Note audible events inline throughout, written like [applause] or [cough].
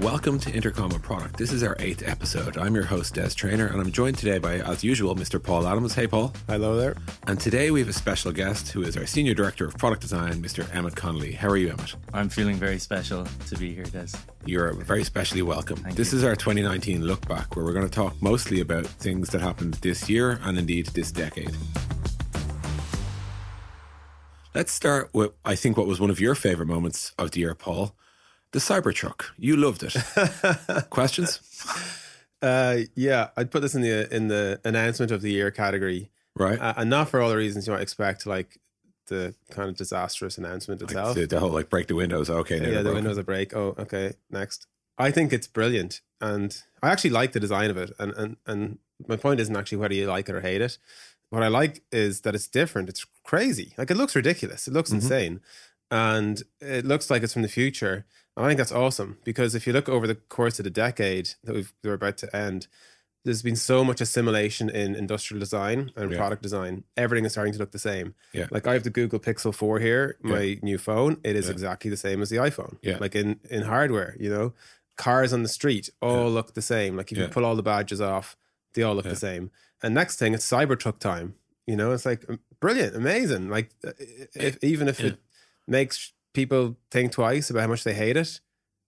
Welcome to Intercom on Product. This is our eighth episode. I'm your host, Des Traynor, and I'm joined today by, as usual, Mr. Paul Adams. Hey, Paul. Hello there. And today we have a special guest who is our Senior Director of Product Design, Mr. Emmet Connolly. How are you, Emmet? I'm feeling very special to be here, Des. You're very specially welcome. Thank this you. is our 2019 look back, where we're going to talk mostly about things that happened this year and indeed this decade. Let's start with, I think, what was one of your favorite moments of the year, Paul. The Cybertruck. You loved it. [laughs] Questions? Uh, yeah, I'd put this in the in the announcement of the year category, Right. uh, and not for all the reasons you might expect, like the kind of disastrous announcement itself. the, the whole like break the windows. Okay, yeah, the broken. windows are break. Oh, okay, next. I think it's brilliant, and I actually like the design of it. And and and my point isn't actually whether you like it or hate it. What I like is that it's different. It's crazy. Like it looks ridiculous. It looks Mhm. insane, and it looks like it's from the future. And I think that's awesome because if you look over the course of the decade that we've, we're about to end, there's been so much assimilation in industrial design and Yeah. product design. Everything is starting to look the same. Yeah. Like I have the Google Pixel 4 here, my new phone. It is Yeah. exactly the same as the iPhone. Yeah. Like in, in hardware, you know, cars on the street all look the same. Like if Yeah. you pull all the badges off, they all look Yeah. the same. And next thing, it's Cybertruck time. You know, it's like um, brilliant, amazing. Like uh, if, even if Yeah. it makes people think twice about how much they hate it,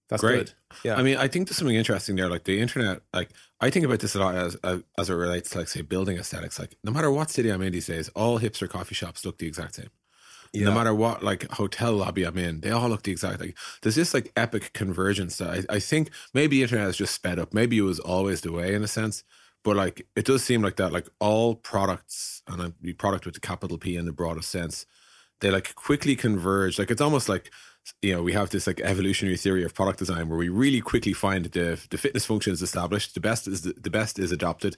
that's Great. good. Yeah. I mean, I think there's something interesting there. Like the internet, like I think about this a lot as as, it relates to like say building aesthetics. Like no matter what city I'm in these days, all hipster coffee shops look the exact same. yeah. No matter what like hotel lobby I'm in, they all look the exact. Like there's this like epic convergence that I, I think maybe the internet has just sped up. Maybe it was always the way in a sense. But like it does seem like that. Like all products, and I mean product with the capital P in the broadest sense, they like quickly converge. Like it's almost like you know we have this like evolutionary theory of product design where we really quickly find the the fitness function is established, the best is the, the best is adopted,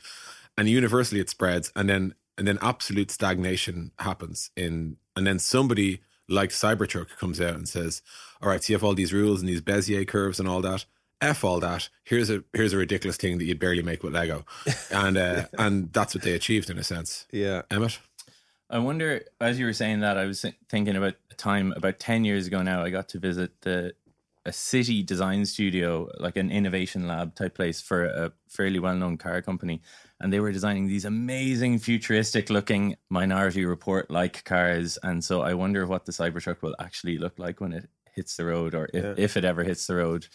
and universally it spreads, and then and then absolute stagnation happens in, and then somebody like Cybertruck comes out and says, "All right, so you have all these rules and these Bezier curves and all that." F all that. Here's a here's a ridiculous thing that you'd barely make with Lego, [laughs] and uh, and that's what they achieved in a sense. yeah. Emmet, I wonder, as you were saying that, I was thinking about a time about 10 years ago now, I got to visit the a city design studio, like an innovation lab type place for a fairly well known car company. And they were designing these amazing futuristic looking minority report like cars. And so I wonder what the Cybertruck will actually look like when it hits the road or if, Yeah. if it ever hits the road.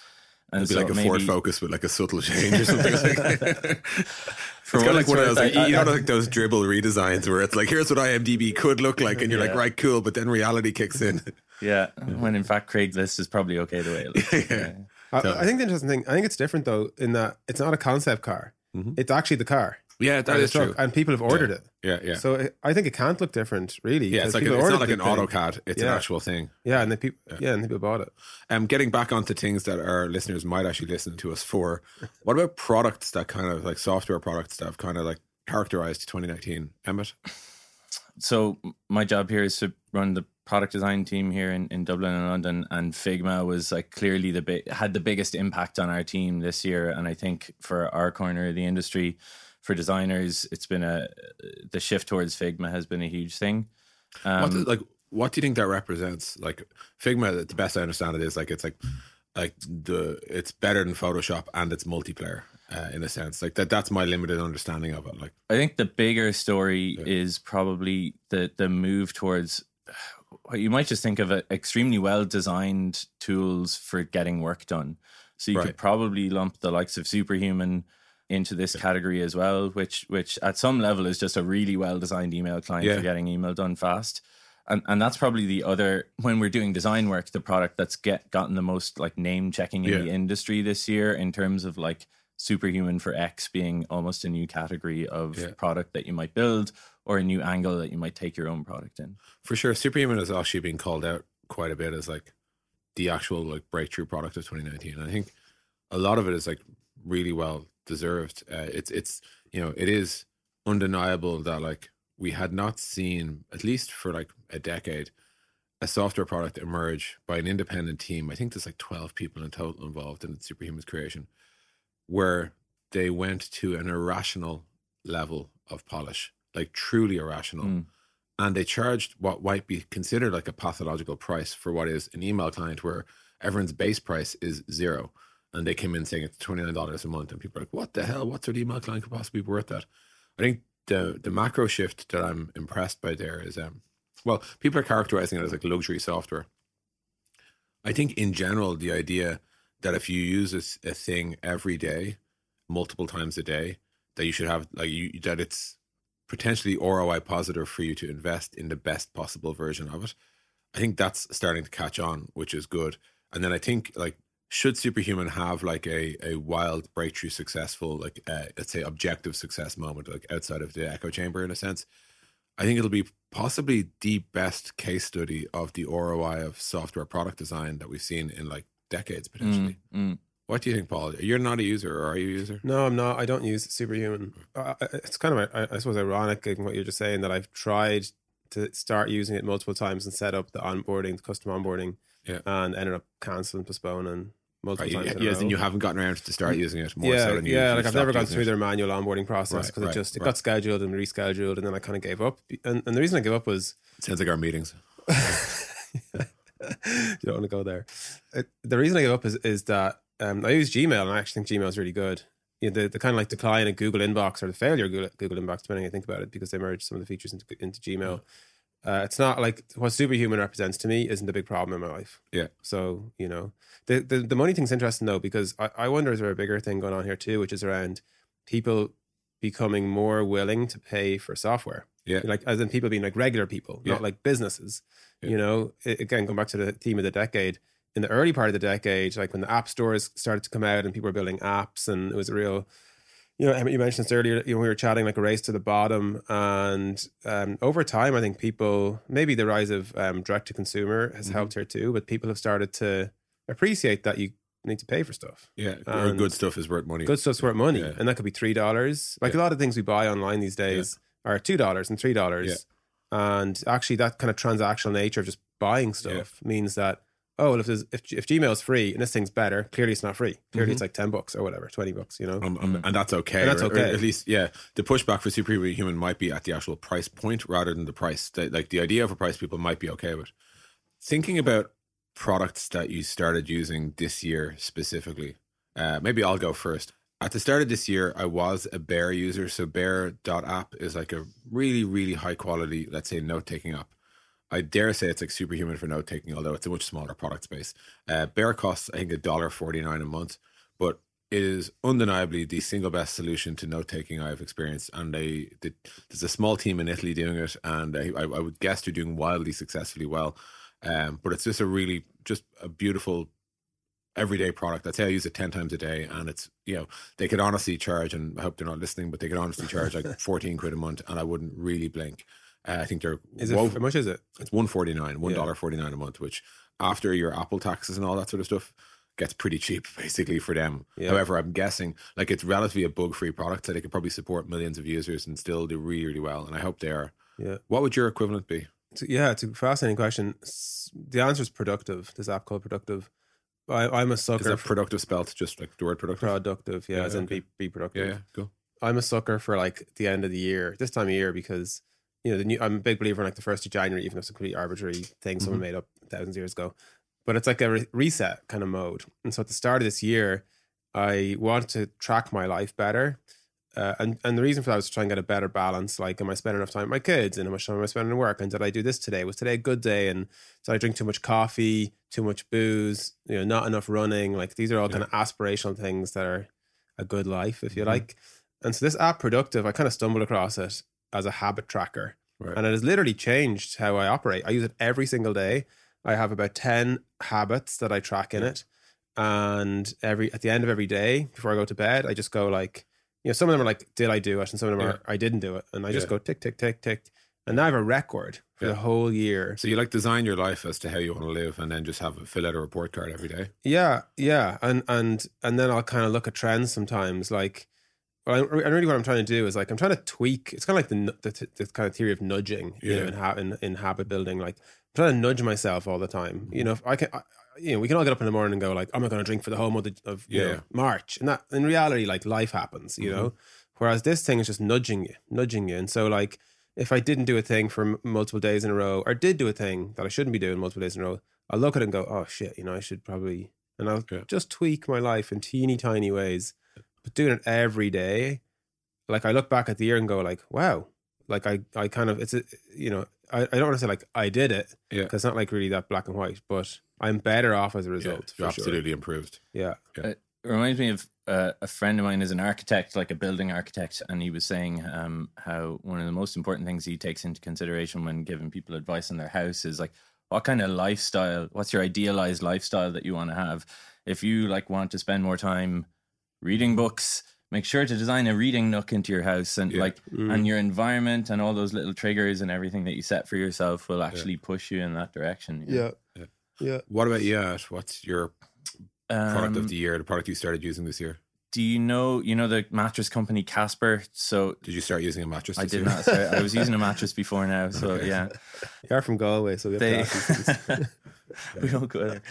And it'd be so like a Ford Focus with like a subtle change or something. For [laughs] it's kind of like one of those, like, I- you know, like those Dribbble redesigns where it's like, here's what IMDb could look like, and you're like, right, cool, but then reality kicks in. [laughs] Yeah, when in fact Craigslist is probably okay the way it looks. [laughs] Yeah. I, So- I think the interesting thing, I think it's different though, in that it's not a concept car. Mhm. It's actually the car. Yeah, that and truck, true. And people have ordered it. Yeah, yeah, So it, I think it can't look different, really. yeah. It's like people it's not like an thing. AutoCAD; it's an actual thing. Yeah, and the people, yeah. and the people bought it. Um, getting back onto things that our listeners might actually listen to us for. What about products that kind of like software products that have kind of like characterized 2019? Emmet, so my job here is to run the product design team here in, in Dublin and London and Figma was like clearly the big had the biggest impact on our team this year and I think for our corner of the industry for designers it's been a the shift towards Figma has been a huge thing um, what does, like what do you think that represents? Like Figma, the best I understand it is like it's like like the it's better than Photoshop and it's multiplayer uh, in a sense. Like that that's my limited understanding of it. Like I think the bigger story is probably the the move towards what [sighs] you might just think of it, extremely well designed tools for getting work done. So you Right. could probably lump the likes of Superhuman into this category as well, which which at some level is just a really well designed email client Yeah. for getting email done fast. And and that's probably the other when we're doing design work, the product that's get gotten the most like name checking in Yeah. the industry this year in terms of like superhuman for X being almost a new category of Yeah. product that you might build or a new angle that you might take your own product in. for sure, Superhuman is actually being called out quite a bit as like the actual like breakthrough product of 2019. I think a lot of it is like really well deserved. Uh, it's it's you know it is undeniable that like we had not seen at least for like a decade a software product emerge by an independent team. I think there's like 12 people in total involved in Superhuman's creation, where they went to an irrational level of polish, like truly irrational. Mm. And they charged what might be considered like a pathological price for what is an email client where everyone's base price is zero. And they came in saying it's twenty nine dollars a month, and people are like, "What the hell? What's their email client could possibly be worth that?" I think the the macro shift that I'm impressed by there is, um, well, people are characterizing it as like luxury software. I think in general, the idea that if you use a, a thing every day, multiple times a day, that you should have like you that it's potentially ROI positive for you to invest in the best possible version of it. I think that's starting to catch on, which is good. And then I think like should superhuman have like a a wild breakthrough successful like uh, let's say objective success moment like outside of the echo chamber in a sense i think it'll be possibly the best case study of the roi of software product design that we've seen in like decades potentially Mm, mm. what do you think paul you're not a user or are you a user No, I'm not. I don't use Superhuman. Uh, it's kind of, I, I suppose, ironic given what you're just saying that I've tried to start using it multiple times and set up the onboarding, the custom onboarding, Yeah. and ended up canceling, postponing multiple Right, times. yes, and you haven't gotten around to start using it more yeah, so yeah. Like I've never gone through it. their manual onboarding process because right, it just it got scheduled and rescheduled, and then I kind of gave up. And, and the reason I gave up was it sounds like our meetings you [laughs] don't want to go there. Uh, the reason I gave up is is that um, I use Gmail and I actually think Gmail is really good. You know, the, the kind of like decline of Google Inbox or the failure of Google, Google Inbox, depending how you think about it, because they merged some of the features into, into Gmail. Uh, it's not like what superhuman represents to me isn't a big problem in my life. Yeah. So you know, the the, the money thing's interesting though because I, I wonder is there a bigger thing going on here too, which is around people becoming more willing to pay for software. Yeah. Like as in people being like regular people, Yeah. not like businesses. Yeah. You know, I- again, going back to the theme of the decade, in the early part of the decade, like when the app stores started to come out and people were building apps, and it was a real, you know, you mentioned this earlier. You know, we were chatting like a race to the bottom, and um, over time, I think people, maybe the rise of um, direct to consumer has Mhm. helped here too, but people have started to appreciate that you need to pay for stuff. yeah or And- good stuff is worth money Good stuff's worth money, Yeah. and that could be three dollars. Like a lot of things we buy online these days are two dollars and three dollars. And actually, that kind of transactional nature of just buying stuff means that oh, well, if there's, if if Gmail's free and this thing's better, clearly it's not free. Clearly, it's like ten bucks or whatever, twenty bucks. You know, Um, um, and that's okay. And that's or- or okay. at least, yeah. The pushback for superhuman might be at the actual price point rather than the price. The- like the idea of a price, people might be okay with. Thinking about products that you started using this year specifically, uh, maybe I'll go first. At the start of this year, I was a Bear user. So Bear.app is like a really, really high quality, let's say, note taking app. I dare say it's like superhuman for note taking, although it's a much smaller product space. Uh, Bear costs, I think, a dollar forty nine a month, but it is undeniably the single best solution to note taking I've experienced. And they, they, there's a small team in Italy doing it, and I, I, would guess they're doing wildly successfully well. Um, but it's just a really, just a beautiful everyday product. I'd say I use it 10 times a day and it's, you know, they could honestly charge, and I hope they're not listening, but they could honestly charge like [laughs] 14 quid a month and I wouldn't really blink. Uh, I think they're, is it wo- how much is it? it's 149 $1.49 a month, which after your Apple taxes and all that sort of stuff gets pretty cheap [laughs] basically for them. Yeah. However, I'm guessing like it's relatively a bug free product so they could probably support millions of users and still do really, really well. And I hope they are. Yeah. What would your equivalent be? Yeah, it's a fascinating question. The answer is productive. This app called Productive. I, I'm a Is sucker that for productive spelt just like the word productive? productive. Yeah, Yeah, as in be, be productive. yeah, yeah, go. I'm a sucker for like the end of the year, this time of year, because you know the new. I'm a big believer in like the first of January, even if it's a completely arbitrary thing someone Mm-hmm. made up thousands of years ago. But it's like a re- reset kind of mode. And so at the start of this year, I want to track my life better. Uh, and and the reason for that was to try and get a better balance. Like, am I spending enough time with my kids? And how much time am I spending at work? And did I do this today? Was today a good day? And did I drink too much coffee, too much booze? You know, not enough running. Like these are all Yeah. kind of aspirational things that are a good life, if you Mhm. like. And so this app, Productive, I kind of stumbled across it as a habit tracker, Right. and it has literally changed how I operate. I use it every single day. I have about ten habits that I track in it, and every at the end of every day before I go to bed, I just go like, you know, some of them are like, did I do it, and some of them Yeah. are I didn't do it, and I just Yeah. go tick tick tick tick, and now I have a record for Yeah. the whole year. So you like design your life as to how you want to live and then just have a fill out a report card every day. Yeah, yeah, and and and then I'll kind of look at trends sometimes. Like, well, I- and really, what I'm trying to do is like I'm trying to tweak. It's kind of like the the, the kind of theory of nudging, you know, in, ha- in in habit building. Like, I'm trying to nudge myself all the time. You mm-hmm. know, if I can, I, you know, we can all get up in the morning and go like, oh I'm not going to drink for the whole month of, Yeah. know, March, and that in reality, like life happens, you know. Mm-hmm. Whereas this thing is just nudging you, nudging you, and so like. If I didn't do a thing for m- multiple days in a row, or did do a thing that I shouldn't be doing multiple days in a row, I'll look at it and go, "Oh shit, you know, I should probably and I'll Yeah. just tweak my life in teeny tiny ways. But doing it every day, like I look back at the year and go like, wow, like I, I kind of it's a, you know I, I don't want to say like I did it Yeah. because it's not like really that black and white, but I'm better off as a Yeah, result. it's for sure. absolutely improved. Yeah. It reminds me of uh, a friend of mine is an architect, like a building architect, and he was saying um, how one of the most important things he takes into consideration when giving people advice on their house is like what kind of lifestyle, what's your idealized lifestyle that you want to have. If you like want to spend more time reading books, make sure to design a reading nook into your house, and Yeah. like Mm. and your environment and all those little triggers and everything that you set for yourself will actually push you in that direction. you know? Yeah. Yeah. Yeah. What about you? Ash? What's your product Um, of the year? The product you started using this year? do you know you know the mattress company Casper? So Did you start using a mattress? I did year? not. Start, I was [laughs] using a mattress before now, so Okay. yeah, You are from Galway, so we have they to ask these [laughs] we don't go there.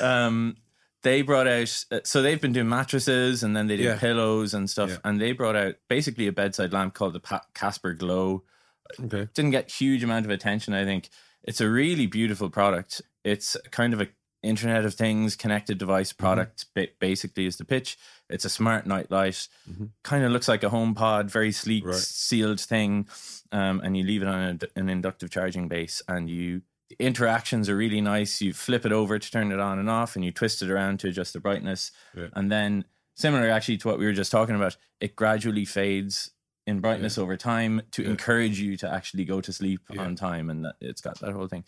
Um, they brought out uh, so they've been doing mattresses and then they did Yeah. pillows and stuff, Yeah. and they brought out basically a bedside lamp called the Pa- Casper Glow. Okay. Didn't get huge amount of attention. I think it's a really beautiful product. It's kind of a Internet of Things connected device product. ba- basically, is the pitch. It's a smart night light. Mhm. Kind of looks like a home pod, very sleek, Right. sealed thing. Um, and you leave it on a, an inductive charging base, and you interactions are really nice. You flip it over to turn it on and off, and you twist it around to adjust the brightness. Yeah. And then, similar actually to what we were just talking about, it gradually fades in brightness over time to Yeah. encourage you to actually go to sleep Yeah. on time. And that, it's got that whole thing.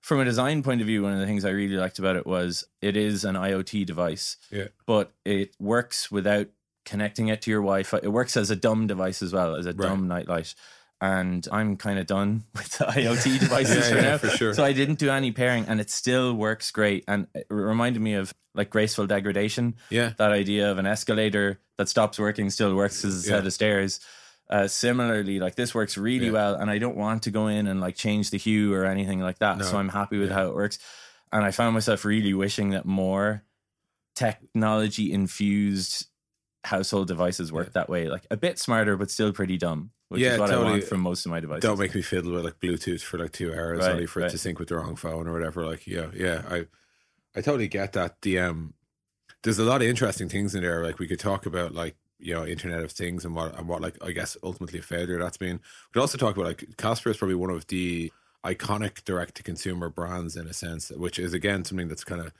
From a design point of view, one of the things I really liked about it was it is an IoT device, Yeah. but it works without connecting it to your Wi-Fi. It works as a dumb device as well as a Right. dumb nightlight. And I'm kind of done [laughs] with the IoT devices Yeah, for yeah, now. for sure. So I didn't do any pairing, and it still works great. And it reminded me of like graceful degradation. Yeah. That idea of an escalator that stops working still works as a set Yeah. of stairs. Uh, similarly, like this works really Yeah. well, and I don't want to go in and like change the hue or anything like that. No. So I'm happy with how it works. And I found myself really wishing that more technology infused household devices work Yeah. that way, like a bit smarter but still pretty dumb, which Yeah, is what I totally. want from most of my devices. Don't make me fiddle with like Bluetooth for like two hours Right, only for it to sync with the wrong phone or whatever. Like, yeah, yeah, I, I totally get that. The um, there's a lot of interesting things in there. Like we could talk about like you know Internet of Things and what and what like I guess ultimately a failure that's been. We could also talk about like Casper is probably one of the iconic direct to consumer brands in a sense, which is again something that's kind of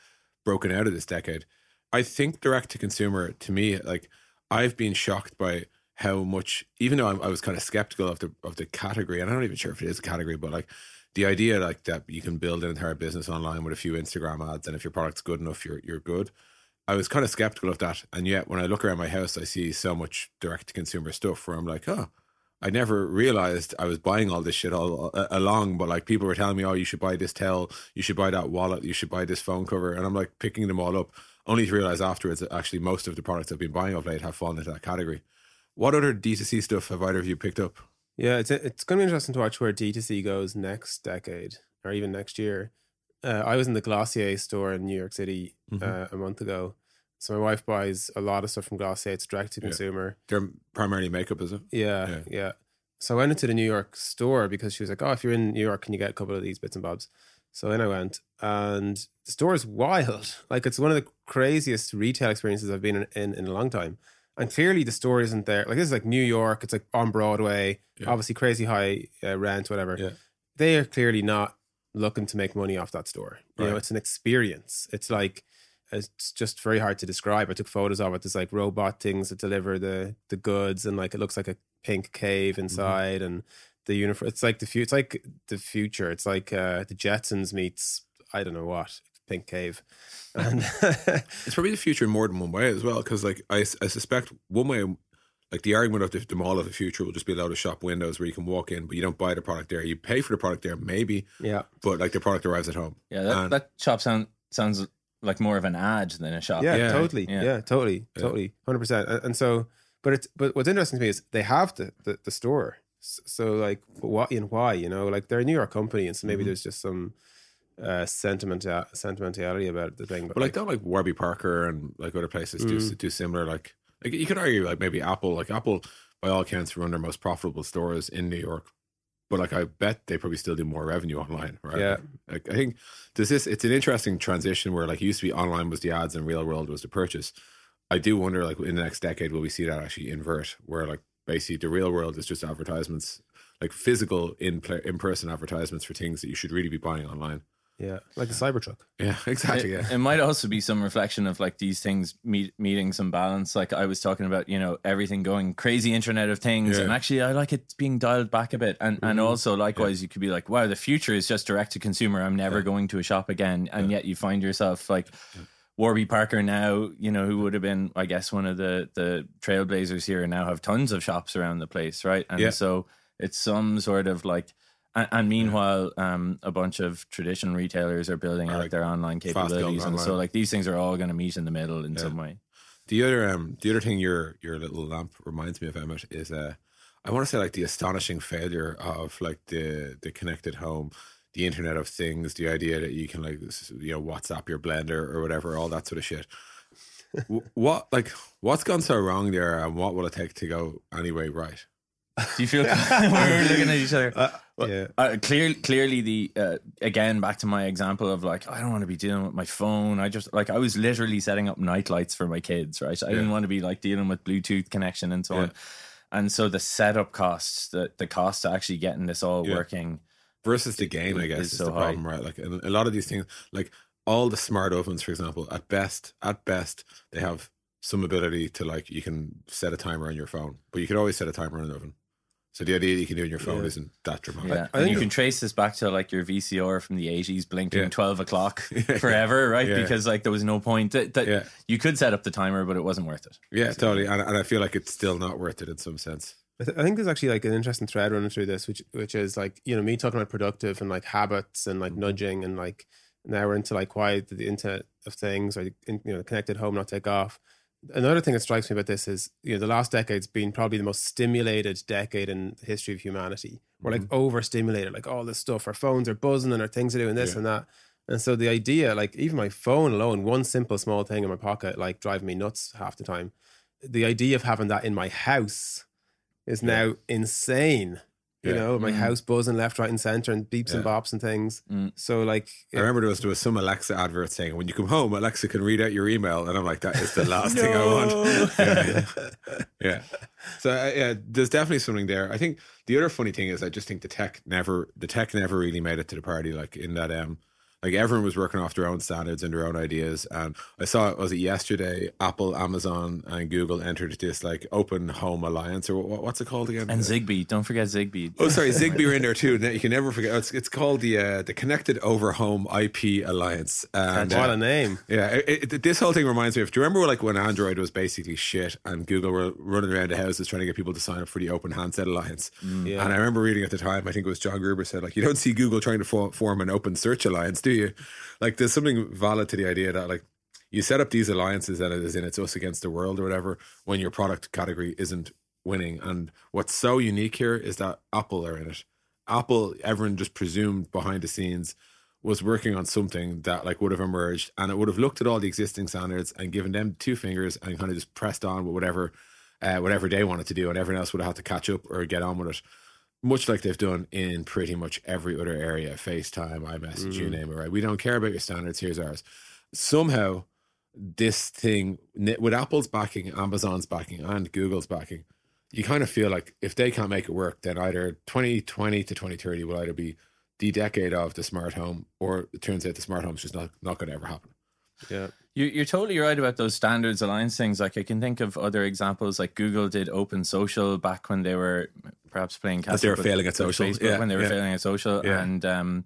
broken out of this decade. I think direct to consumer to me, like I've been shocked by how much, even though I'm, I was kind of skeptical of the of the category, and I'm not even sure if it is a category, but like the idea like that you can build an entire business online with a few Instagram ads, and if your product's good enough, you're you're good. I was kind of skeptical of that, and yet when I look around my house, I see so much direct to consumer stuff where I'm like, oh, I never realized I was buying all this shit all uh, along, but like people were telling me, oh, you should buy this towel, you should buy that wallet, you should buy this phone cover, and I'm like picking them all up, only to realize afterwards that actually most of the products I've been buying of late have fallen into that category. What other D2C stuff have either of you picked up? Yeah, it's it's going to be interesting to watch where D2C goes next decade or even next year. Uh, I was in the Glossier store in New York City Mhm. uh, a month ago. So my wife buys a lot of stuff from Glossier. It's direct to Yeah. consumer. They're primarily makeup, is it? Yeah, Yeah. yeah, So I went into the New York store because she was like, "Oh, if you're in New York, can you get a couple of these bits and bobs?" So then I went, and the store is wild. [laughs] Like it's one of the craziest retail experiences I've been in in, in a long time. And clearly, the store isn't there. Like this is like New York. It's like on Broadway. Yeah. Obviously, crazy high uh, rent, whatever. Yeah. They are clearly not looking to make money off that store. You know, it's an experience. It's like it's just very hard to describe. I took photos of it. There's like robot things that deliver the the goods, and like it looks like a pink cave Mm-hmm. inside, and the uniform. It's like the future. It's like the future. It's like uh, the Jetsons meets I don't know what pink cave, and [laughs] It's probably the future in more than one way as well, because like I, I suspect one way, like the argument of the, the mall of the future will just be a lot of shop windows where you can walk in, but you don't buy the product there. You pay for the product there, maybe, yeah, but like the product arrives at home. Yeah, that, And- that shop sound, sounds like more of an ad than a shop. yeah, Yeah. totally, Yeah. yeah, totally, totally, hundred percent. And, and so, but it's but what's interesting to me is they have the the, the store. So like, what and why? You know, like they're a New York company, and so maybe Mhm. there's just some uh sentiment sentimentality about the thing. But, But like don't like Warby Parker and like other places do Mm. do similar. Like like you could argue like maybe Apple, like Apple by all accounts run their most profitable stores in New York. but like I bet they probably still do more revenue online, right? Yeah. Like I think there's this. It's an interesting transition where like it used to be online was the ads and real world was the purchase. I do wonder like in the next decade will we see that actually invert where like basically the real world is just advertisements like physical in in person advertisements for things that you should really be buying online. Yeah, like the Cybertruck. Yeah, [laughs] exactly. It, Yeah, it might also be some reflection of like these things meet, meeting some balance. Like I was talking about, you know, everything going crazy Internet of Things, Yeah. and actually I like it being dialed back a bit. And and mm-hmm. also likewise, you could be like, wow, the future is just direct to consumer. I'm never going to a shop again, and yet you find yourself like. Warby Parker now, you know, who would have been, I guess, one of the the trailblazers here, and now have tons of shops around the place, right? And Yeah. so it's some sort of like, and, and meanwhile, um, a bunch of traditional retailers are building out like their online capabilities, and so like these things are all going to meet in the middle in some way. The other um the other thing your your little lamp reminds me of Emmet is uh I want to say like the astonishing failure of like the the connected home, the Internet of Things, the idea that you can like you know WhatsApp your blender or whatever, all that sort of shit. What like what's gone so wrong there, and what will it take to go anyway right? Do you feel [laughs] [laughs] we're looking at each other? yeah, Uh, clear, clearly, the uh, again back to my example of like I don't want to be dealing with my phone. I just like I was literally setting up night lights for my kids. Right, I didn't want to be like dealing with Bluetooth connection and so on. And so the setup costs, the the cost to actually getting this all Yeah. working. versus the gain, I guess, is is so the high. problem, right? Like a lot of these things, like all the smart ovens, for example, at best, at best, they have some ability to like you can set a timer on your phone, but you can always set a timer on an oven. So the idea that you can do it on your phone Yeah. isn't that dramatic. Yeah, I and think- you can trace this back to like your VCR from the eighties, blinking Yeah. twelve o'clock [laughs] forever, right? Yeah. Because like there was no point that, that Yeah. you could set up the timer, but it wasn't worth it. Yeah, totally. And, and I feel like it's still not worth it in some sense. I, th- I think there's actually like an interesting thread running through this, which which is like you know me talking about productive and like habits and like mm. nudging and like now we're into like why the Internet of Things or in, you know the connected home not take off. Another thing that strikes me about this is you know the last decade's been probably the most stimulated decade in the history of humanity. We're like mm-hmm. overstimulated, like all this stuff. Our phones are buzzing and our things are doing this Yeah. and that. And so the idea, like even my phone alone, one simple small thing in my pocket, like driving me nuts half the time. The idea of having that in my house is now insane. You Yeah. know, my Mhm. house buzzing left, right, and center, and beeps and bops and things. Mm. So, like, I remember there was, there was some Alexa advert saying, when you come home, Alexa can read out your email. And I'm like, that is the last thing I want. Yeah. [laughs] yeah. So uh, yeah, there's definitely something there. I think the other funny thing is I just think the tech never the tech never really made it to the party. Like in that um like everyone was working off their own standards and their own ideas. And I saw it was it yesterday, Apple, Amazon, and Google entered this like open home alliance or what, what's it called again? And Zigbee, don't forget Zigbee. Oh, sorry, Zigbee are in there too. [laughs] You can never forget. It's, it's called the uh, the Connected Over Home IP Alliance. And, what uh, a name. yeah, it, it, this whole thing reminds me of. Do you remember like when Android was basically shit and Google were running around the houses trying to get people to sign up for the Open Handset Alliance? Yeah. And I remember reading at the time, I think it was John Gruber said, like, you don't see Google trying to form an open search alliance, do you? Like, there's something valid to the idea that like you set up these alliances and it is in it's us against the world or whatever when your product category isn't winning. And what's so unique here is that Apple are in it. Apple, everyone just presumed behind the scenes was working on something that like would have emerged and it would have looked at all the existing standards and given them two fingers and kind of just pressed on with whatever uh, whatever they wanted to do and everyone else would have had to catch up or get on with it much like they've done in pretty much every other area FaceTime, iMessage, you mm. name it, right? We don't care about your standards, here's ours. Somehow, this thing, with Apple's backing, Amazon's backing, and Google's backing, you kind of feel like if they can't make it work, then either 2020 to 2030 will either be the decade of the smart home, or it turns out the smart home's just not, not going to ever happen. Yeah. You're, you're totally right about those standards alliance things. Like I can think of other examples, like Google did Open Social back when they were perhaps playing catch they were failing at social. Facebook Yeah, when they were yeah. failing at social, Yeah. and um,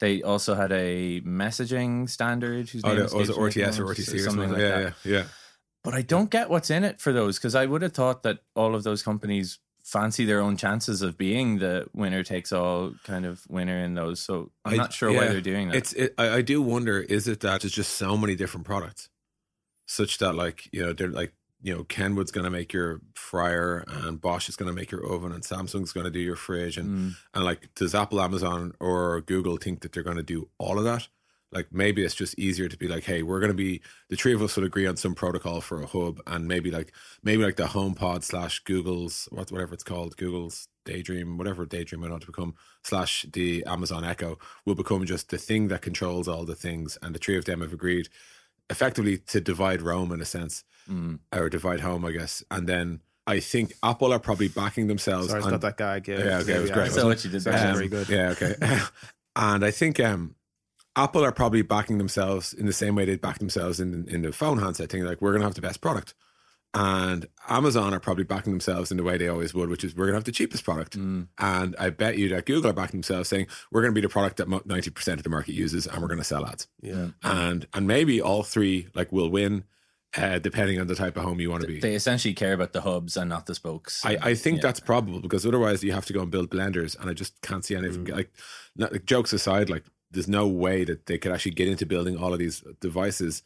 they also had a messaging standard. Whose Oh, name was it escapes me at RTS or RTC or something something? like yeah, that. yeah, yeah. But I don't get what's in it for those because I would have thought that all of those companies fancy their own chances of being the winner takes all kind of winner in those. So I'm I- not sure why yeah, they're doing that. It's it, I, I do wonder is it that there's just so many different products, such that like you know they're like you know Kenwood's going to make your fryer and Bosch is going to make your oven and Samsung's going to do your fridge and Mm. and like does Apple, Amazon, or Google think that they're going to do all of that? Like maybe it's just easier to be like, hey, we're going to be the three of us will agree on some protocol for a hub, and maybe like maybe like the HomePod slash Google's what whatever it's called, Google's Daydream, whatever Daydream went on to become, slash the Amazon Echo will become just the thing that controls all the things. And the three of them have agreed effectively to divide Rome in a sense, Mm. or divide home, I guess. And then I think Apple are probably backing themselves. Sorry, it's on- got that guy. Yeah, Yeah, okay, it was great, I saw what you did It's actually Um, very good. Yeah, okay. [laughs] and I think um, Apple are probably backing themselves in the same way they back themselves in in the phone handset thing. Like we're gonna have the best product, and Amazon are probably backing themselves in the way they always would, which is we're gonna have the cheapest product. Mm. And I bet you that Google are backing themselves, saying we're gonna be the product that ninety percent of the market uses, and we're gonna sell ads. Yeah. And and maybe all three like will win. Uh, depending on the type of home you want to be. They essentially care about the hubs and not the spokes. I, I think Yeah. that's probable because otherwise you have to go and build blenders, and I just can't see anything. Mm. Like, not, like, jokes aside, like there's no way that they could actually get into building all of these devices,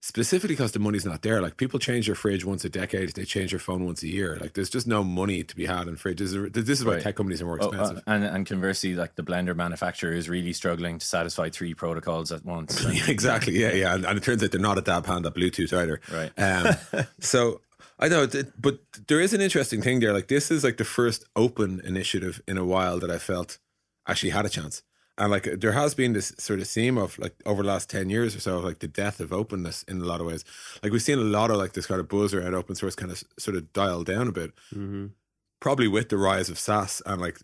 specifically because the money's not there. Like people change their fridge once a decade, they change their phone once a year. Like there's just no money to be had in fridges. This is why Right. tech companies are more Oh, uh, expensive. and and conversely, like the blender manufacturer is really struggling to satisfy three protocols at once. [laughs] Yeah, exactly. Yeah, yeah. And, and it turns out they're not a dab hand at Bluetooth either. Right. Um, [laughs] so I know, but there is an interesting thing there. Like this is like the first open initiative in a while that I felt actually had a chance. And like there has been this sort of theme of like over the last 10 years or so, of like the death of openness in a lot of ways. Like we've seen a lot of like this kind of buzz around open source kind of sort of dial down a bit, hmm probably with the rise of SaaS and like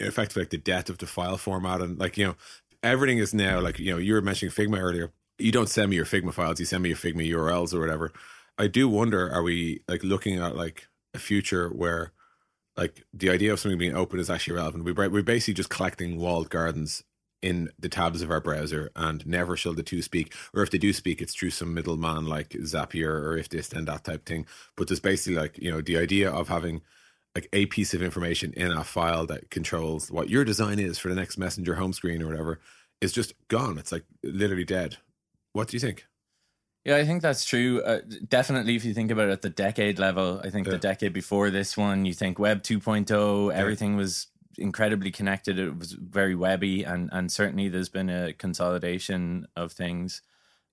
effectively like the death of the file format. And like, you know, everything is now like, you know, you were mentioning Figma earlier. You don't send me your Figma files, you send me your Figma URLs or whatever. I do wonder, are we like looking at like a future where like the idea of something being open is actually relevant? We, we're basically just collecting walled gardens in the tabs of our browser and never shall the two speak. Or if they do speak, it's through some middleman like Zapier or if this then that type thing. But there's basically like, you know, the idea of having like a piece of information in a file that controls what your design is for the next messenger home screen or whatever is just gone. It's like literally dead. What do you think? Yeah, I think that's true. Uh, definitely, if you think about it at the decade level, I think Yeah. the decade before this one, you think Web 2.0, everything was incredibly connected. It was very webby, and and certainly there's been a consolidation of things.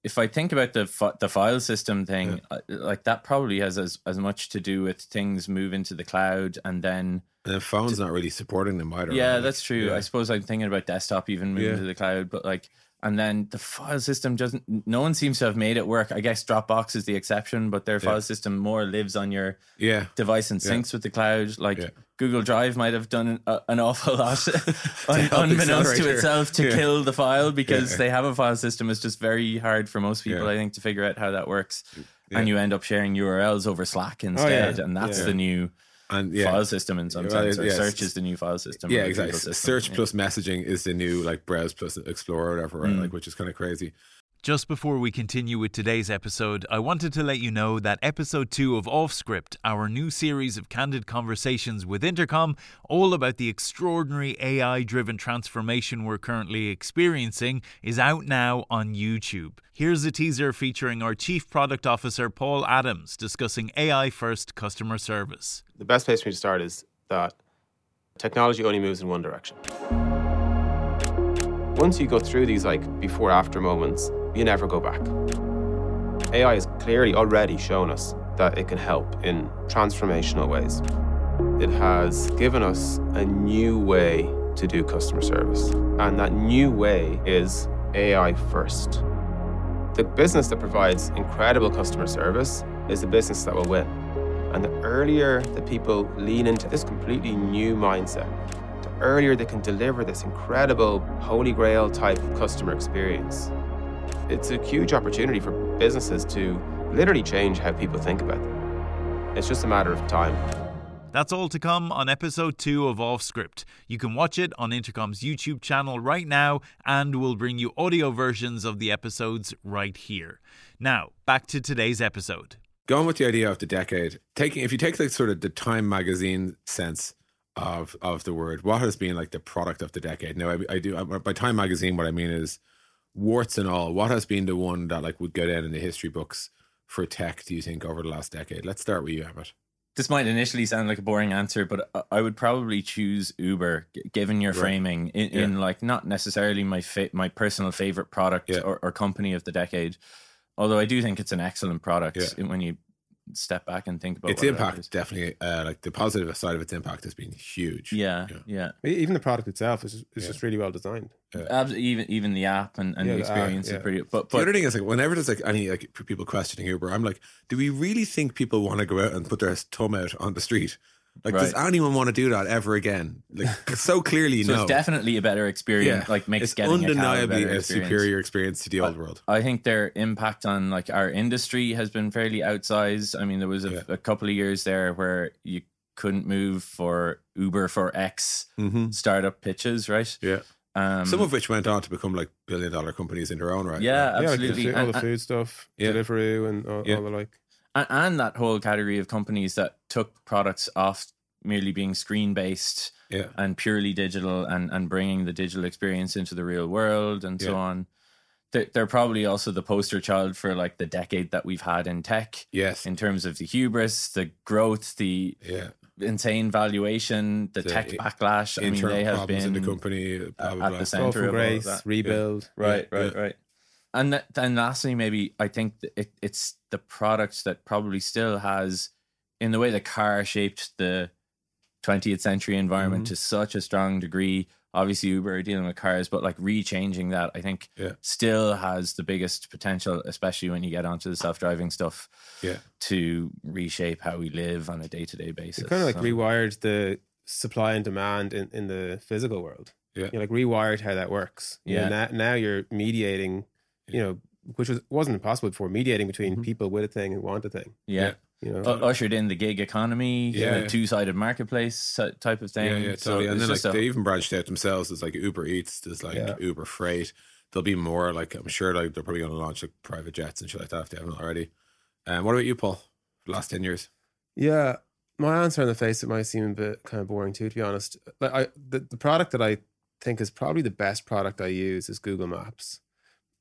If I think about the fi- the file system thing, uh, like that probably has as, as much to do with things moving to the cloud, and then And then phones not really supporting them either. yeah, right? that's true. Yeah. I suppose I'm thinking about desktop even moving Yeah. to the cloud, but like, and then the file system doesn't. No one seems to have made it work. I guess Dropbox is the exception, but their file system more lives on your yeah. device and Yeah. syncs with the cloud. Like Yeah. Google Drive might have done an, an awful lot, [laughs] [laughs] un, unbeknownst to itself, to Yeah. kill the file because Yeah. they have a file system. It's just very hard for most people, Yeah. I think, to figure out how that works. Yeah. And you end up sharing URLs over Slack instead, and that's Yeah. the new And yeah. file system in some sense. Or yes. search is the new file system. yeah, exactly. System. Search Yeah. plus messaging is the new like browse plus explorer or whatever, right? Mm. Like which is kind of crazy. Just before we continue with today's episode, I wanted to let you know that episode 2 of Offscript, our new series of candid conversations with Intercom, all about the extraordinary AI driven transformation we're currently experiencing, is out now on YouTube. Here's a teaser featuring our Chief Product Officer, Paul Adams, discussing AI first customer service. The best place for me to start is that technology only moves in one direction. Once you go through these like before after moments, you never go back. AI has clearly already shown us that it can help in transformational ways. It has given us a new way to do customer service, and that new way is AI first. The business that provides incredible customer service is the business that will win. And the earlier that people lean into this completely new mindset, the earlier they can deliver this incredible holy grail type customer experience. It's a huge opportunity for businesses to literally change how people think about them. It's just a matter of time. That's all to come on episode 2 of Off Script. You can watch it on Intercom's YouTube channel right now, and we'll bring you audio versions of the episodes right here. Now, back to today's episode. Going with the idea of the decade, taking if you take like sort of the Time magazine sense of of the word, what has been like the product of the decade? Now, I, I do by Time magazine, what I mean is warts and all. What has been the one that like would go down in the history books for tech? Do you think over the last decade? Let's start with you, Emmet. this might initially sound like a boring answer, but I- would probably choose Uber, given your Right. framing in, in like not necessarily my fa- my personal favorite product Yeah. or, or company of the decade. Although I do think it's an excellent product Yeah. when you step back and think about its impact offers. definitely, uh, like the positive side of its impact has been huge. Yeah, Yeah. yeah. even the product itself is just, is Yeah. just really well designed. Abs- even even the app and, and Yeah, the the app, experience yeah. is pretty. But The but other thing is like whenever there's like any like people questioning Uber, I'm like, do we really think people want to go out and put their thumb out on the street? Like, does anyone want to do that ever again? Like, [laughs] so clearly, so no. it's definitely a better experience. Like makes it's getting a cab a undeniably a, experience. superior experience to the old world. I think their impact on like our industry has been fairly outsized. I mean, there was a, Yeah. a couple of years there where you couldn't move for Uber for X Mm-hmm. startup pitches, right? Yeah, Um, some of which went on to become like billion dollar companies in their own right. yeah, Yeah, like the absolutely. all the food stuff, Yeah. Deliveroo, and all, Yeah. all the like. And, and that whole category of companies that took products off merely being screen based yeah, and purely digital and, and bringing the digital experience into the real world and so Yeah. on. They're, they're probably also the poster child for like the decade that we've had in tech yes, in terms of the hubris, the growth, the yeah. insane valuation, the, The tech backlash. I mean, they have been in the company. Blah, blah, at blah. the center from of all of grace, that. rebuild. Right, Yeah, right, yeah. right. And th- then lastly, maybe I think it, it's the product that probably still has, in the way the car shaped the 20th century environment Mm-hmm. to such a strong degree. Obviously, Uber are dealing with cars, but like rechanging that, I think Yeah. still has the biggest potential, especially when you get onto the self driving stuff, Yeah. to reshape how we live on a day to day basis. It kind of like So- rewired the supply and demand in, in the physical world. Yeah. You know, like rewired how that works. You know, Yeah. now, now you're mediating, you know, which was wasn't possible before, mediating between Mhm. people with a thing who want a thing. yeah. You know, U- ushered in the gig economy, Yeah. yeah, two sided marketplace type of thing. Yeah, yeah, So totally. and then like a- they even branched out themselves. There's like Uber Eats. There's like Yeah. Uber Freight. There'll be more. Like I'm sure like they're probably going to launch like private jets and shit like that if they haven't already. Um, what about you, Paul? The last ten years. Yeah, my answer on the face it might seem a bit kind of boring too, to be honest. Like I, the, the product that I think is probably the best product I use is Google Maps.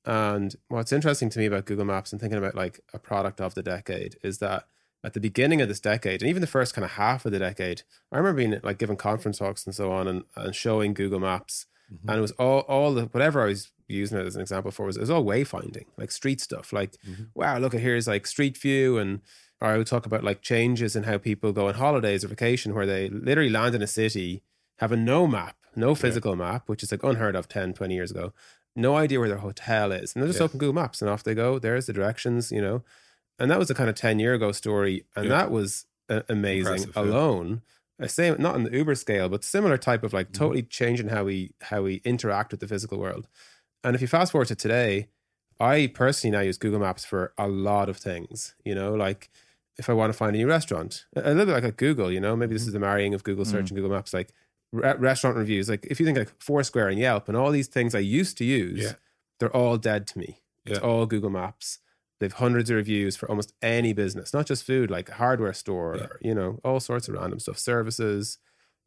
And what's interesting to me about Google Maps and thinking about like a product of the decade is that at the beginning of this decade, and even the first kind of half of the decade, I remember being like giving conference talks and so on and, and showing Google Maps. Mm-hmm. And it was all all the whatever I was using it as an example for was it was all wayfinding, like street stuff. Like, Mhm. wow, look at here's like street view and or I would talk about like changes in how people go on holidays or vacation where they literally land in a city, having no map, no physical map, which is like unheard of 10, 20 years ago. No idea where their hotel is. And they just Yeah. open Google Maps and off they go. There's the directions, you know. And that was a kind of 10 year ago story. And Yeah. that was uh, amazing Impressive, alone. I say not on the Uber scale, but similar type of like Mm-hmm. totally changing how we how we interact with the physical world. And if you fast forward to today, I personally now use Google Maps for a lot of things. You know, like if I want to find a new restaurant, a little bit like a Google. You know, maybe Mm-hmm. this is the marrying of Google search Mm. and Google Maps, like re- restaurant reviews. Like if you think like Foursquare and Yelp and all these things I used to use, Yeah. they're all dead to me. It's all Google Maps. They've hundreds of reviews for almost any business, not just food, like a hardware store, Yeah. or, you know, all sorts of random stuff, services.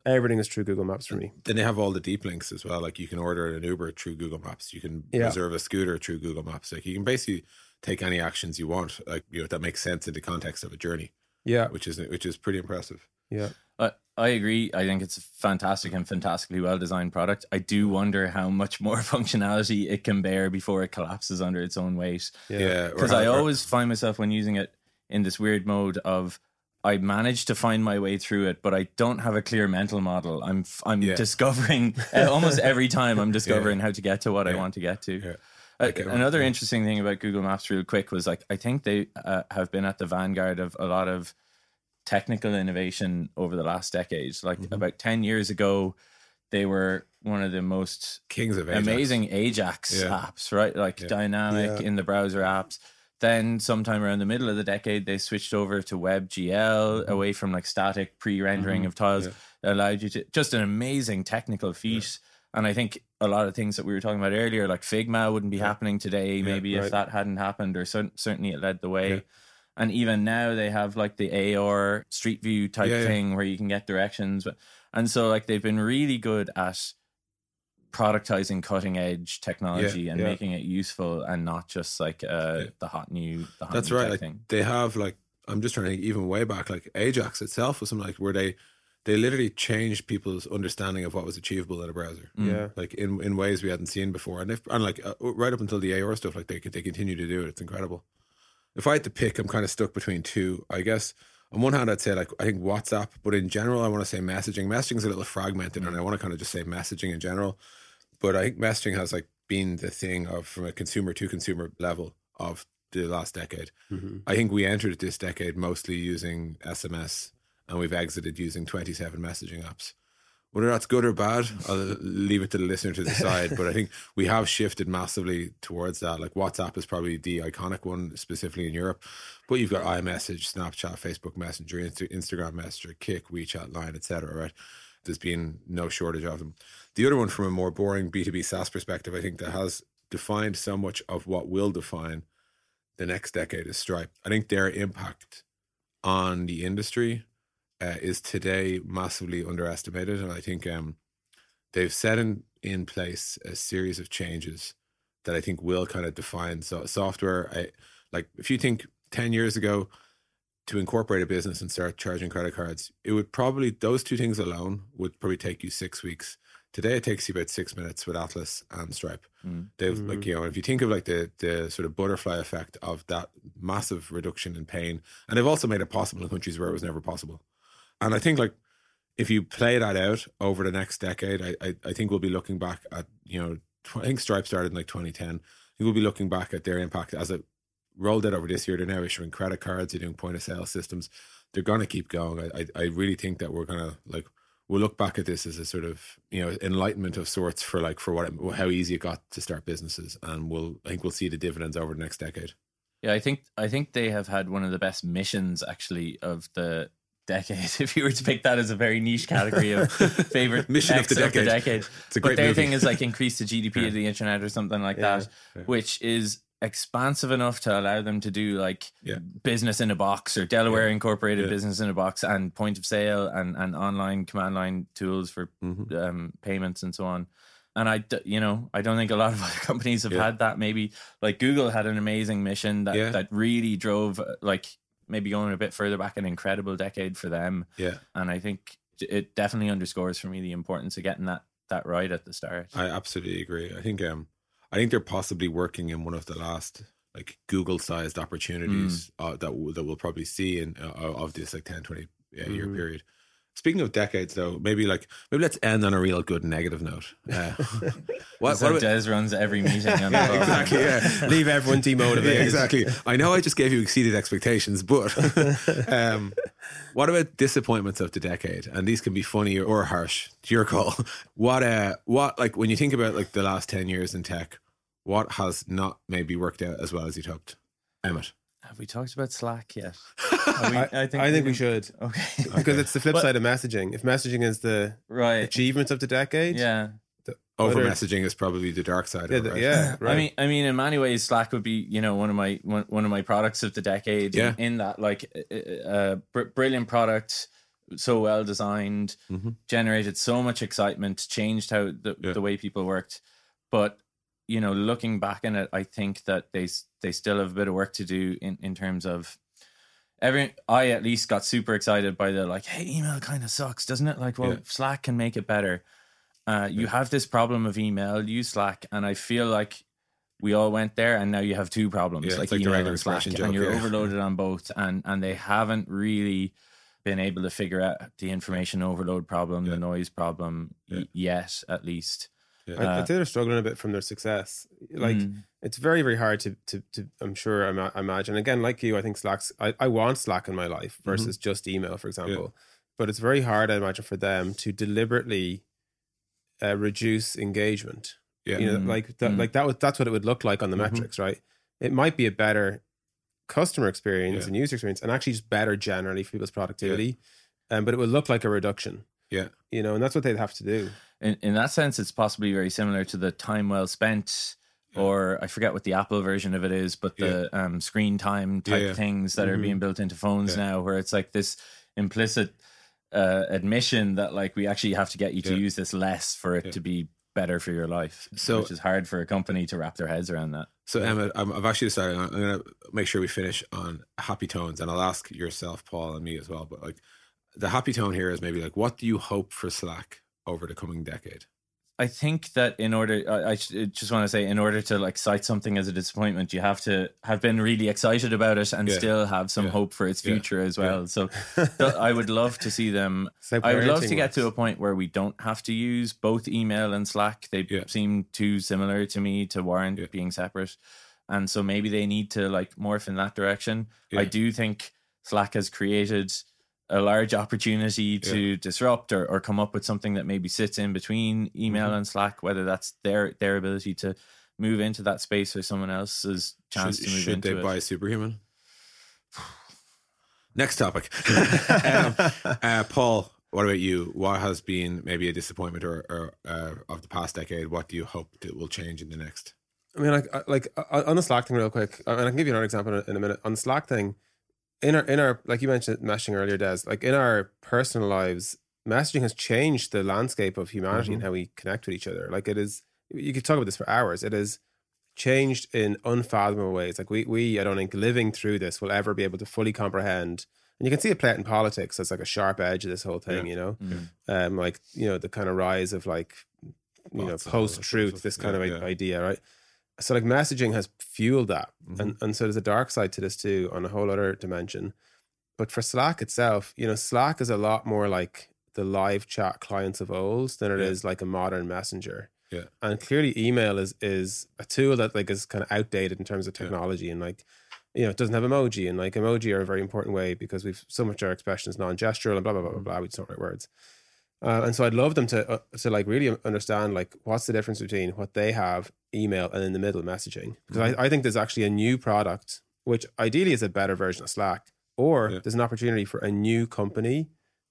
Everything is true Google Maps for me. Then they have all the deep links as well. Like you can order an Uber through Google Maps. You can Yeah. reserve a scooter through Google Maps. Like you can basically take any actions you want. Like you know that makes sense in the context of a journey, Yeah, which is which is pretty impressive. yeah. I, I agree. I think it's a fantastic and fantastically well designed product. I do wonder how much more [laughs] functionality it can bear before it collapses under its own weight. Yeah, Because how- I always find myself when using it in this weird mode of I manage to find my way through it, but I don't have a clear mental model. I'm f- I'm Yeah. discovering [laughs] almost every time I'm [laughs] discovering how to get to what I want to get to. Yeah. Uh, I get what- another yeah. interesting thing about Google Maps, real quick, was like I think they uh, have been at the vanguard of a lot of technical innovation over the last decade. Like Mm-hmm. about ten years ago, they were one of the most Kings of Ajax. amazing Ajax Yeah. apps, right? Like Yeah. dynamic Yeah. in the browser apps. Then sometime around the middle of the decade, they switched over to WebGL away from like static pre-rendering Mhm. of tiles. That allowed you to just an amazing technical feat. And I think a lot of things that we were talking about earlier, like Figma, wouldn't be happening today. Maybe if that hadn't happened, or cer- certainly it led the way. Yeah. And even now they have like the AR Street View type Yeah, yeah. thing where you can get directions. But and so like they've been really good at productizing cutting edge technology and yeah. making it useful and not just like uh, Yeah. the hot new the hot That's new right. tech Like thing. they have like I'm just trying to think even way back like Ajax itself was something like where they they literally changed people's understanding of what was achievable in a browser. Mm. Yeah. Like in, in ways we hadn't seen before, and if and like uh, right up until the AR stuff, like they they continue to do it. It's incredible. If I had to pick, I'm kind of stuck between two. I guess on one hand, I'd say like I think WhatsApp, but in general, I want to say messaging. Messaging is a little fragmented, and I want to kind of just say messaging in general. But I think messaging has like been the thing of from a consumer to consumer level of the last decade. Mm-hmm. I think we entered this decade mostly using SMS, and we've exited using 27 messaging apps. Whether that's good or bad, I'll leave it to the listener to decide. but I think we have shifted massively towards that. Like WhatsApp is probably the iconic one, specifically in Europe. But you've got iMessage, Snapchat, Facebook Messenger, Insta- Instagram Messenger, Kik, WeChat, Line, etc. Right? There's been no shortage of them. The other one, from a more boring B2B SaaS perspective, I think that has defined so much of what will define the next decade is Stripe. I think their impact on the industry uh, is today massively underestimated, and I think um, they've set in in place a series of changes that I think will kind of define so software. I, like if you think ten years ago to incorporate a business and start charging credit cards, it would probably those two things alone would probably take you six weeks. Today it takes you about six minutes with Atlas and Stripe. Mm. They've like you know, if you think of like the the sort of butterfly effect of that massive reduction in pain, and they've also made it possible in countries where it was never possible. And I think like if you play that out over the next decade, I I, I think we'll be looking back at you know tw- I think Stripe started in like 2010. I think we'll be looking back at their impact as it rolled out over this year. They're now issuing credit cards, they're doing point of sale systems. They're gonna keep going. I I, I really think that we're gonna like we'll look back at this as a sort of you know enlightenment of sorts for like for what it, how easy it got to start businesses, and we'll I think we'll see the dividends over the next decade. Yeah, I think I think they have had one of the best missions actually of the decade. [laughs] If you were to pick that as a very niche category of [laughs] favorite Mission of the decade. decade. It's a but great their movie. thing is like increase the GDP of the internet or something like Yeah, that, yeah. which is expansive enough to allow them to do like Yeah. business in a box or Delaware Yeah. incorporated Yeah. business in a box and point of sale and, and online command line tools for Mhm. um, payments and so on. And I, you know, I don't think a lot of [laughs] other companies have Yeah. had that. Maybe like Google had an amazing mission that Yeah. that really drove uh, like maybe going a bit further back an incredible decade for them. Yeah, And I think it definitely underscores for me the importance of getting that that right at the start. I absolutely agree. I think um I think they're possibly working in one of the last like Google sized opportunities uh, that w- that we'll probably see in uh, of this like 10 20 yeah, year Mhm. period. Speaking of decades, though, maybe like maybe let's end on a real good negative note. [laughs] Uh, [laughs] what, so what about- Des runs every meeting on [laughs] yeah, phone. exactly. Yeah, Leave everyone demotivated. Yeah, exactly. I know I just gave you exceeded expectations, but um, what about disappointments of the decade? And these can be funny or harsh. It's your call. What uh what like when you think about like the last ten years in tech, what has not maybe worked out as well as you'd hoped? Emmet. Have we talked about Slack yet? [laughs] I, I think, we, should [laughs] Okay. because it's the flip But- side of messaging. If messaging is the right. achievement of the decade, Yeah. Over messaging is probably the dark side yeah, of it, right? yeah, [laughs] right. I mean, I mean, in many ways, Slack would be, you know, one of my one, one of my products of the decade. Yeah. In, in that, like, a uh, br- brilliant product, so well designed, Mhm. generated so much excitement, changed how the, Yeah. the way people worked. But you know, looking back on it, I think that they they still have a bit of work to do in in terms of. Every I at least got super excited by the like, hey, email kind of sucks, doesn't it? Like, well, Yeah. Slack can make it better. Uh, you have this problem of email, use Slack, and I feel like we all went there, and now you have two problems, Yeah, like, like email and Slack, and you're yeah. overloaded on both, and and they haven't really been able to figure out the information overload problem, Yeah. the noise problem y- yet, at least. I, Uh, I'd say they're struggling a bit from their success. Like Mm. it's very very hard to to, to I'm sure I, ma- imagine again like you I think Slack's I, I want Slack in my life Mm-hmm. versus just email for example but it's very hard I imagine for them to deliberately uh, reduce engagement Yeah. you know Mm, like that mm. like that would that's what it would look like on the Mhm. metrics right it might be a better customer experience Yeah. and user experience and actually just better generally for people's productivity um, but it would look like a reduction Yeah. you know and that's what they'd have to do in in that sense, it's possibly very similar to the time well spent, or I forget what the Apple version of it is, but the um, screen time type Yeah, yeah. things that are Mhm. being built into phones Yeah. now, where it's like this implicit uh, admission that like we actually have to get you to use this less for it Yeah. to be better for your life. So- which is hard for a company to wrap their heads around that. So Emmet, I'm, I've actually decided I'm going to make sure we finish on happy tones, and I'll ask yourself, Paul, and me as well. But like, the happy tone here is maybe like, what do you hope for Slack over the coming decade? I think that in order, I, I just want to say, in order to like cite something as a disappointment, you have to have been really excited about it and Yeah. still have some Yeah. hope for its Yeah. future as well. So [laughs] th- I would love to see them. [laughs] It's like I would love parenting to get to a point where we don't have to use both email and Slack. They Yeah. seem too similar to me to warrant Yeah. being separate. And so maybe they need to like morph in that direction. Yeah. I do think Slack has created a large opportunity to disrupt or, or come up with something that maybe sits in between email Mm-hmm. and Slack, whether that's their their ability to move into that space or someone else's chance should, to move should into they it. buy Superhuman? [sighs] Next topic. [laughs] um, uh, Paul, what about you? What has been maybe a disappointment or, or uh, of the past decade? What do you hope that will change in the next? I mean, like, I- like uh, on the Slack thing, real quick, and I can give you another example in a- in a minute. On the Slack thing, in our in our like you mentioned messaging earlier, Des, like in our personal lives, messaging has changed the landscape of humanity and how we connect with each other. Like it is, you could talk about this for hours. It is changed in unfathomable ways. Like we we I don't think living through this will ever be able to fully comprehend. And you can see it play out in politics as like a sharp edge of this whole thing. You know, Mm. um, like you know the kind of rise of like you know all that post truth, this kind Yeah, of yeah. idea, right? So like messaging has fueled that, Mhm. and and so there's a dark side to this too on a whole other dimension. But for Slack itself, you know, Slack is a lot more like the live chat clients of old than it is Yeah. like a modern messenger. Yeah. And clearly email is is a tool that like is kind of outdated in terms of Yeah. technology and like you know, it doesn't have emoji and like emoji are a very important way because we've so much of our expression is non-gestural and blah blah blah blah blah. We just don't write words. Uh, and so I'd love them to uh, to like really understand like what's the difference between what they have email and in the middle messaging because I, I think there's actually a new product which ideally is a better version of Slack or Yeah. there's an opportunity for a new company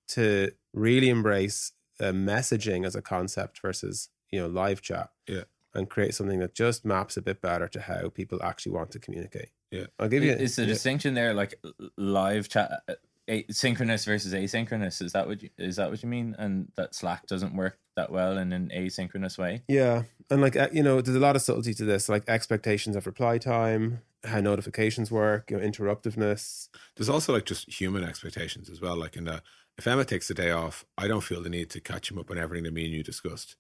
to really embrace uh, messaging as a concept versus you know live chat Yeah. and create something that just maps a bit better to how people actually want to communicate Yeah. I'll give you Is the yeah. distinction there like live chat, uh, a- synchronous versus asynchronous? Is that what you, is that what you mean? And that Slack doesn't work that well in an asynchronous way? Yeah. And like, uh, you know, there's a lot of subtlety to this, like expectations of reply time, how notifications work, you know, interruptiveness. There's also like just human expectations as well. Like in that, if Emmet takes the day off, I don't feel the need to catch him up on everything that me and you discussed.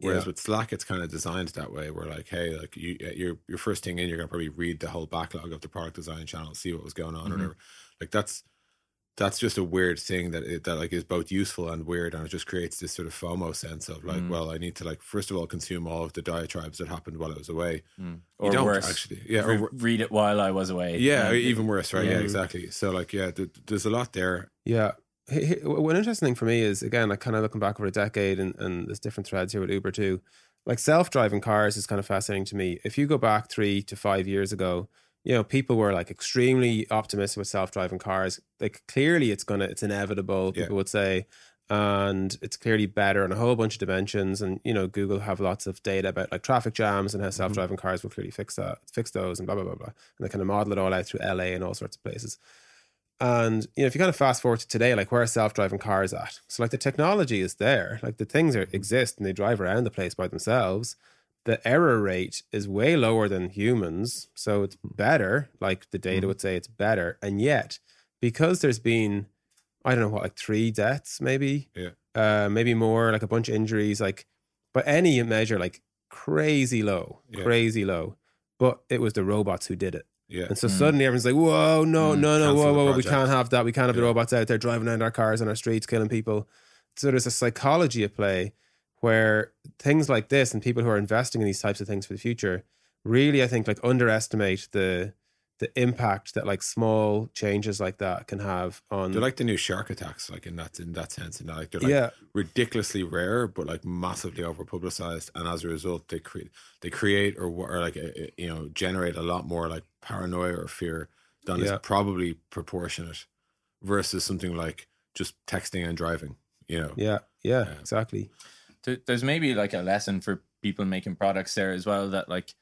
Whereas Yeah. with Slack, it's kind of designed that way. Where like, hey, like you, your your first thing in, you're gonna probably read the whole backlog of the product design channel, see what was going on, or Mhm. whatever. Like that's that's just a weird thing that it, that like is both useful and weird, and it just creates this sort of FOMO sense of like, Mm. well, I need to like first of all consume all of the diatribes that happened while I was away. Mm. You Or don't worse, actually, yeah, or Re- read it while I was away. yeah, Um, even worse, right? Yeah, Yeah. exactly. So like, yeah, th- there's a lot there. Yeah. H- h- One interesting thing for me is, again, like kind of looking back over a decade and, and there's different threads here with Uber too. Like self driving cars is kind of fascinating to me. If you go back three to five years ago, you know, people were like extremely optimistic with self driving cars. Like clearly it's gonna, it's inevitable, Yeah. people would say. And it's clearly better on a whole bunch of dimensions. And, you know, Google have lots of data about like traffic jams and how mm-hmm. self driving cars will clearly fix that, fix those and blah, blah, blah, blah. And they kind of model it all out through LA and all sorts of places. And you know, if you kind of fast forward to today, like where are self-driving cars at? So like the technology is there, like the things are mm-hmm. exist and they drive around the place by themselves. The error rate is way lower than humans, so it's better. Like the data would say, it's better. And yet, because there's been, I don't know what, like three deaths, maybe, Yeah. uh, maybe more, like a bunch of injuries, like by any measure, like crazy low, Yeah. crazy low. But it was the robots who did it. Yeah, And so Mm. suddenly everyone's like, whoa, no, Mm, no, no, cancel whoa, the whoa, we can't have that. We can't have the robots out there driving around our cars on our streets, killing people. So there's a psychology at play where things like this and people who are investing in these types of things for the future really, I think, like underestimate the the impact that like small changes like that can have on they're like the new shark attacks, like in that in that sense, and like they're like yeah ridiculously rare, but like massively over publicized, and as a result, they create they create or or like uh, uh, you know generate a lot more like paranoia or fear than Yeah. is probably proportionate versus something like just texting and driving. You know, yeah yeah Yeah. exactly there- there's maybe like a lesson for people making products there as well that like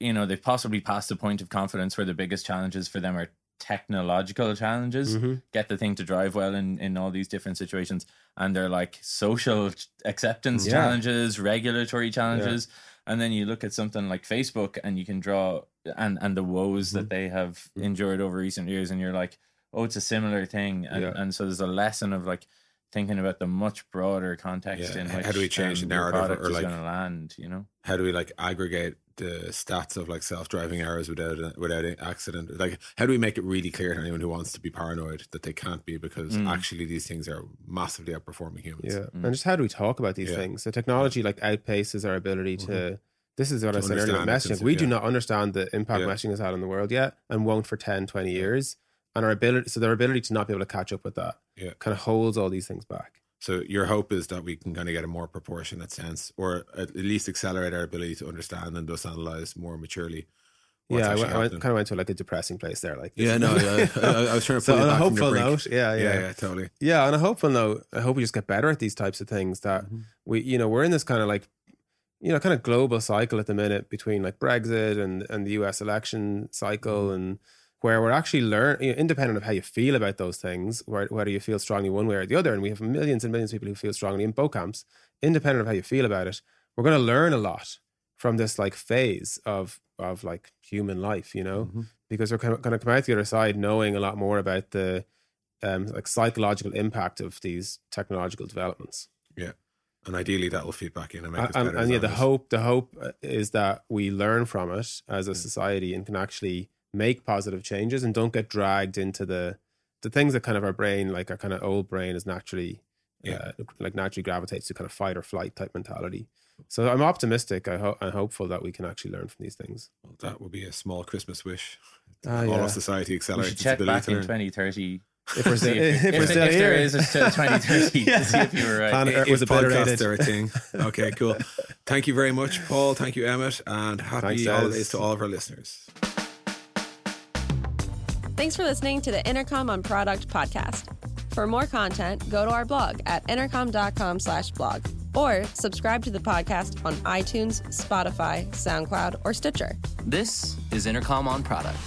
you know they've possibly passed the point of confidence where the biggest challenges for them are technological challenges Mhm. get the thing to drive well in in all these different situations and they're like social acceptance Yeah. challenges regulatory challenges and then you look at something like facebook and you can draw and and the woes Mm-hmm. that they have endured over recent years and you're like oh it's a similar thing and, Yeah. and so there's a lesson of like thinking about the much broader context Yeah, in how do we change um, the narrative product or like- land. You know, how do we like aggregate the stats of like self-driving errors without without an accident like how do we make it really clear to anyone who wants to be paranoid that they can't be because Mm. actually these things are massively outperforming humans Yeah. And just how do we talk about these Yeah. things? The technology like outpaces our ability to. This is what To I said earlier about understand it, messaging. We do not understand the impact Yeah. messaging has had on the world yet and won't for 10, 20 years. And our ability, so their ability to not be able to catch up with that Yeah. kind of holds all these things back. so your hope is that we can kind of get a more proportionate sense or at least accelerate our ability to understand and thus analyze more maturely what's yeah, I, went, I went, kind of went to like a depressing place there. Like, yeah no [laughs] yeah, I, I was trying to so on a back from your hopeful note, yeah, yeah yeah, yeah totally Yeah, on a hopeful note, I hope we just get better at these types of things. That Mm-hmm. we, you know, we're in this kind of like, you know, kind of global cycle at the minute between like Brexit and and the U.S. election cycle, Mm-hmm. and where we're actually learn, you know, independent of how you feel about those things, whether you feel strongly one way or the other, and we have millions and millions of people who feel strongly in both camps, independent of how you feel about it, we're going to learn a lot from this like phase of of like human life, you know, Mm-hmm. because we're going to come out the other side knowing a lot more about the um, like psychological impact of these technological developments. Yeah, and ideally that will feed back in and make us better and yeah, the hope the hope uh, is that we learn from it as a Mm. society and can actually make positive changes and don't get dragged into the the things that kind of our brain, like our kind of old brain, is naturally Yeah. uh, like naturally gravitates to kind of fight or flight type mentality. So I'm optimistic. I hope I'm hopeful that we can actually learn from these things. Well, that would be a small Christmas wish Ah, all yeah. of society we accelerates should its check back to in 2030. If we're [laughs] still, see if, if, we're if, still if here, there is a still [laughs] 2030 to see if you were right. Planet Earth If was obliterated. podcasts are a thing. [laughs] Okay, cool. Thank you very much, Paul. Thank you, Emmet, and happy Thanks, guys. holidays to all of our listeners. Thanks for listening to the Intercom on Product podcast. For more content, go to our blog at intercom.com slash blog or subscribe to the podcast on iTunes, Spotify, SoundCloud, or Stitcher. This is Intercom on Product.